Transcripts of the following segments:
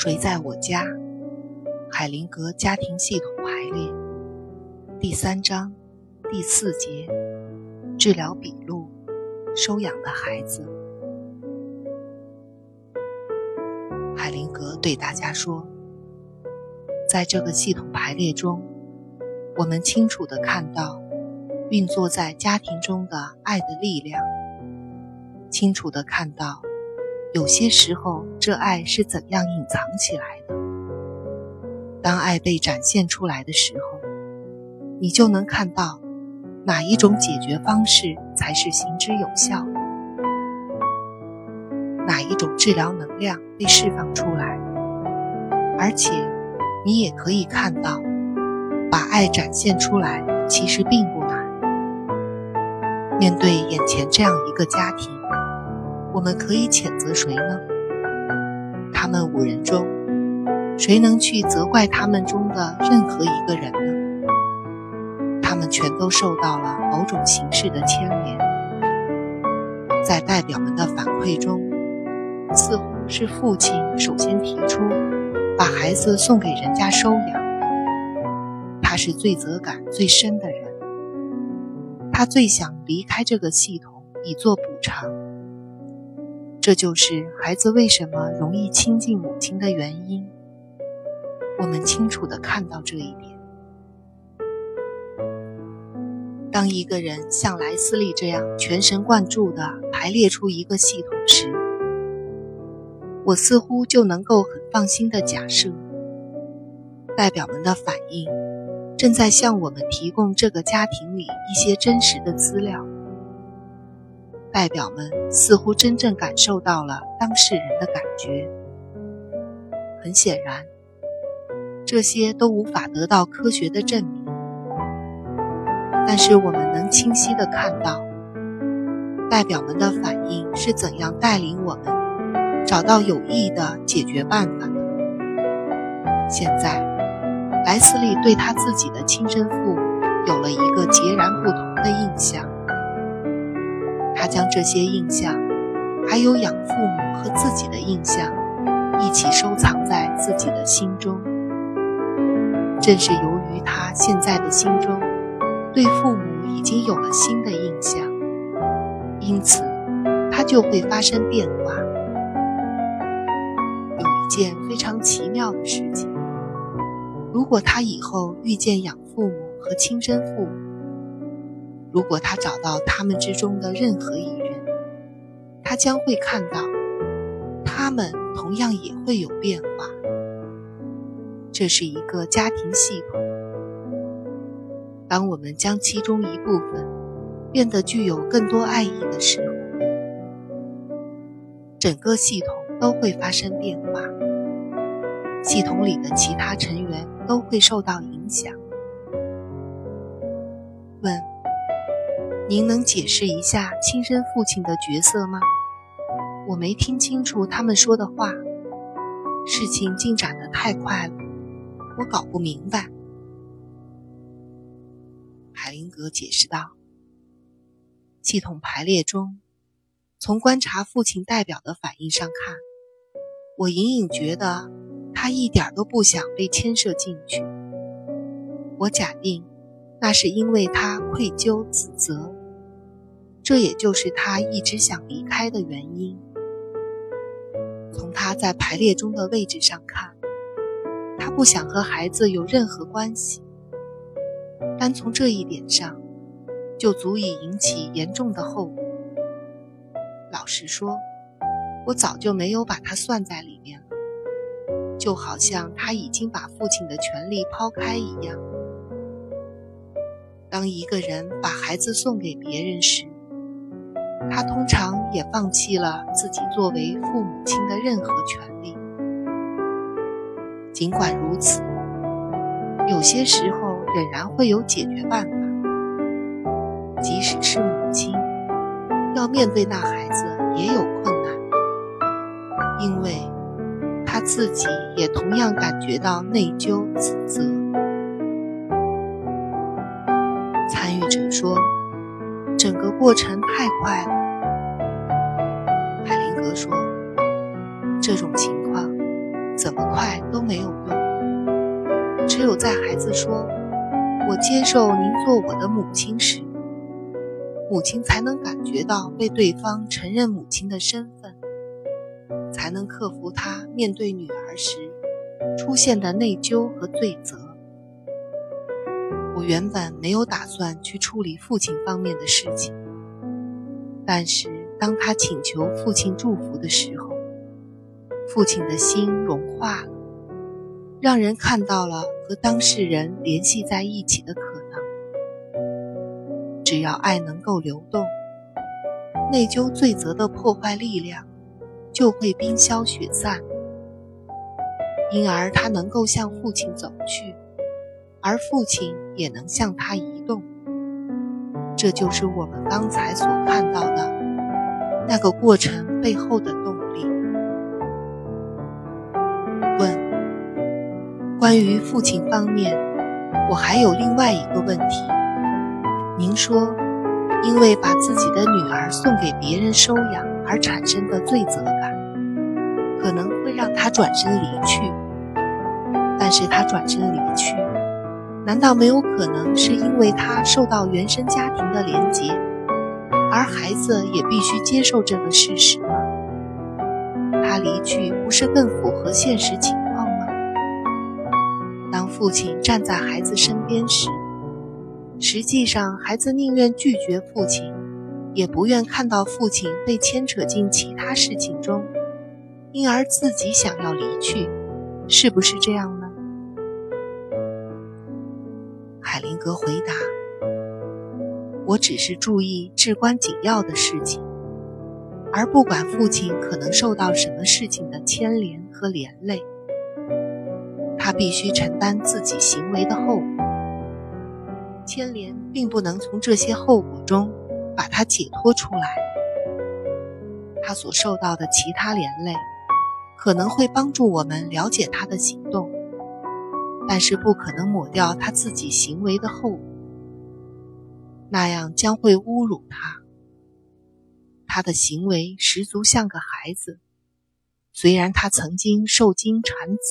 谁在我家？海灵格家庭系统排列第三章第四节治疗笔录：收养的孩子。海灵格对大家说，在这个系统排列中，我们清楚地看到运作在家庭中的爱的力量，清楚地看到。有些时候，这爱是怎样隐藏起来的？当爱被展现出来的时候，你就能看到哪一种解决方式才是行之有效的，哪一种治疗能量被释放出来。而且，你也可以看到，把爱展现出来其实并不难。面对眼前这样一个家庭。我们可以谴责谁呢？他们五人中，谁能去责怪他们中的任何一个人呢？他们全都受到了某种形式的牵连。在代表们的反馈中，似乎是父亲首先提出把孩子送给人家收养。他是罪责感最深的人，他最想离开这个系统以作补偿。这就是孩子为什么容易亲近母亲的原因。我们清楚地看到这一点。当一个人像莱斯利这样全神贯注地排列出一个系统时，我似乎就能够很放心地假设，代表们的反应正在向我们提供这个家庭里一些真实的资料。代表们似乎真正感受到了当事人的感觉。很显然，这些都无法得到科学的证明，但是我们能清晰地看到，代表们的反应是怎样带领我们找到有益的解决办法的。现在，莱斯利对他自己的亲生父母有了一个截然不同的印象。他将这些印象，还有养父母和自己的印象，一起收藏在自己的心中。正是由于他现在的心中对父母已经有了新的印象，因此他就会发生变化。有一件非常奇妙的事情：如果他以后遇见养父母和亲生父母，如果他找到他们之中的任何一人，他将会看到，他们同样也会有变化。这是一个家庭系统。当我们将其中一部分变得具有更多爱意的时候，整个系统都会发生变化。系统里的其他成员都会受到影响。您能解释一下亲生父亲的角色吗？我没听清楚他们说的话。事情进展的太快了，我搞不明白。海灵格解释道：“系统排列中，从观察父亲代表的反应上看，我隐隐觉得他一点都不想被牵涉进去。我假定，那是因为他愧疚自责。”这也就是他一直想离开的原因。从他在排列中的位置上看，他不想和孩子有任何关系。单从这一点上，就足以引起严重的后果。老实说，我早就没有把他算在里面了，就好像他已经把父亲的权利抛开一样。当一个人把孩子送给别人时，他通常也放弃了自己作为父母亲的任何权利。尽管如此，有些时候仍然会有解决办法。即使是母亲，要面对那孩子也有困难，因为他自己也同样感觉到内疚自责。参与者说。整个过程太快了，海灵格说：“这种情况怎么快？”都没有用。只有在孩子说“我接受您做我的母亲”时，母亲才能感觉到被对方承认母亲的身份，才能克服她面对女儿时出现的内疚和罪责。我原本没有打算去处理父亲方面的事情，但是当他请求父亲祝福的时候，父亲的心融化了，让人看到了和当事人联系在一起的可能。只要爱能够流动，内疚罪责的破坏力量就会冰消雪散，因而他能够向父亲走去，而父亲也能向他移动。这就是我们刚才所看到的那个过程背后的动力。问：关于父亲方面，我还有另外一个问题。您说，因为把自己的女儿送给别人收养而产生的罪责感，可能会让他转身离去。但是他转身离去，难道没有可能是因为他受到原生家庭的连结，而孩子也必须接受这个事实吗？他离去不是更符合现实情况吗？当父亲站在孩子身边时。实际上，孩子宁愿拒绝父亲，也不愿看到父亲被牵扯进其他事情中，因而自己想要离去，是不是这样呢？海灵格回答：“我只是注意至关紧要的事情，而不管父亲可能受到什么事情的牵连和连累，他必须承担自己行为的后果。”牵连并不能从这些后果中把他解脱出来，他所受到的其他连累可能会帮助我们了解他的行动，但是不可能抹掉他自己行为的后果，那样将会侮辱他。他的行为十足像个孩子，虽然他曾经受精产子，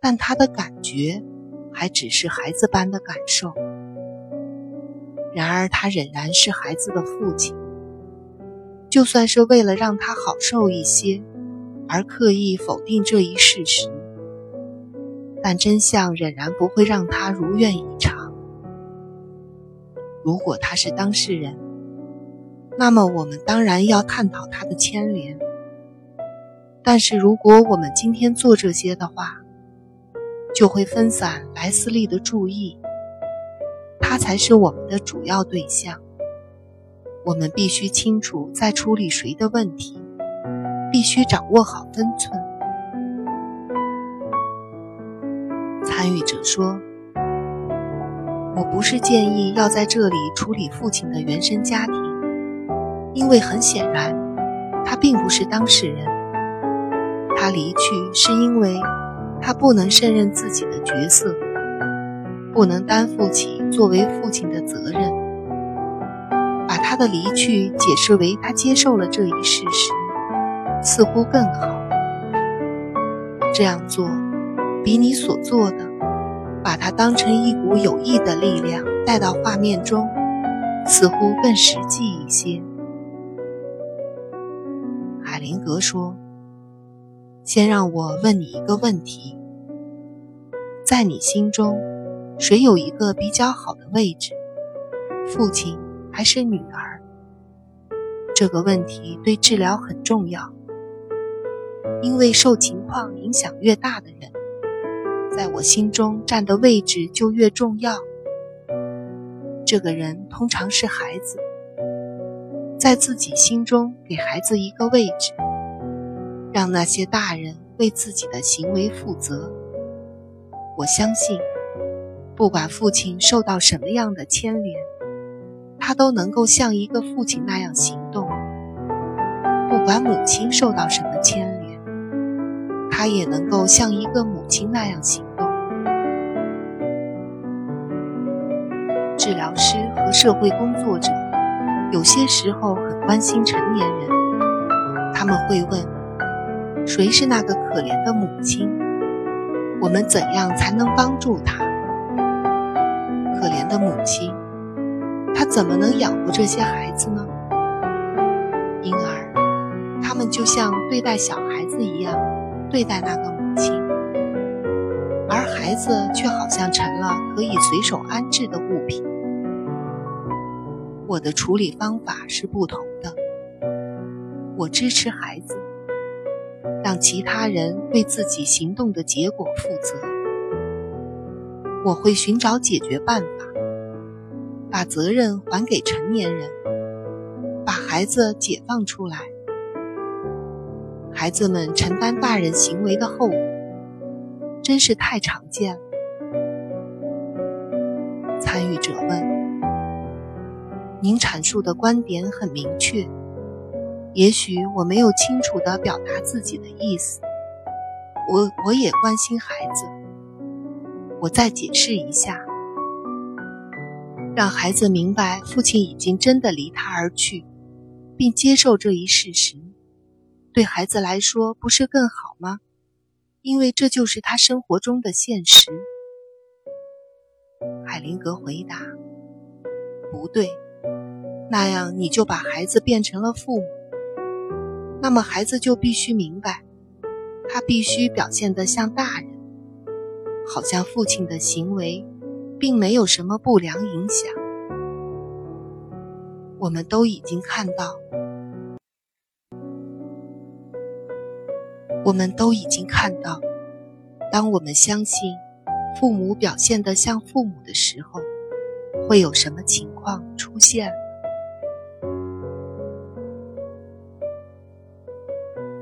但他的感觉还只是孩子般的感受。然而，他仍然是孩子的父亲。就算是为了让他好受一些，而刻意否定这一事实，但真相仍然不会让他如愿以偿。如果他是当事人，那么我们当然要探讨他的牵连。但是，如果我们今天做这些的话，就会分散莱斯利的注意。他才是我们的主要对象。我们必须清楚在处理谁的问题，必须掌握好分寸。参与者说：“我不是建议要在这里处理父亲的原生家庭，因为很显然，他并不是当事人。他离去是因为他不能胜任自己的角色。”不能担负起作为父亲的责任，把他的离去解释为他接受了这一事实，似乎更好。这样做，比你所做的，把它当成一股有益的力量带到画面中，似乎更实际一些。海灵格说：“先让我问你一个问题，在你心中。”谁有一个比较好的位置，父亲还是女儿？这个问题对治疗很重要，因为受情况影响越大的人，在我心中占的位置就越重要。这个人通常是孩子，在自己心中给孩子一个位置，让那些大人为自己的行为负责。我相信。不管父亲受到什么样的牵连，他都能够像一个父亲那样行动；不管母亲受到什么牵连，他也能够像一个母亲那样行治疗师和社会工作者有些时候很关心成年人，他们会问：谁是那个可怜的母亲？我们怎样才能帮助他？可怜的母亲，她怎么能养活这些孩子呢？因而，他们就像对待小孩子一样对待那个母亲，而孩子却好像成了可以随手安置的物品。我的处理方法是不同的。我支持孩子，让其他人为自己行动的结果负责。我会寻找解决办法，把责任还给成年人，把孩子解放出来。孩子们承担大人行为的后果，真是太常见了。参与者问。您阐述的观点很明确，也许我没有清楚地表达自己的意思。我我也关心孩子，我再解释一下，让孩子明白父亲已经真的离他而去，并接受这一事实，对孩子来说不是更好吗？因为这就是他生活中的现实。海灵格回答：“不对。”那样你就把孩子变成了父母，那么孩子就必须明白，他必须表现得像大人，好像父亲的行为并没有什么不良影响。我们都已经看到，我们都已经看到，当我们相信父母表现得像父母的时候，会有什么情况出现。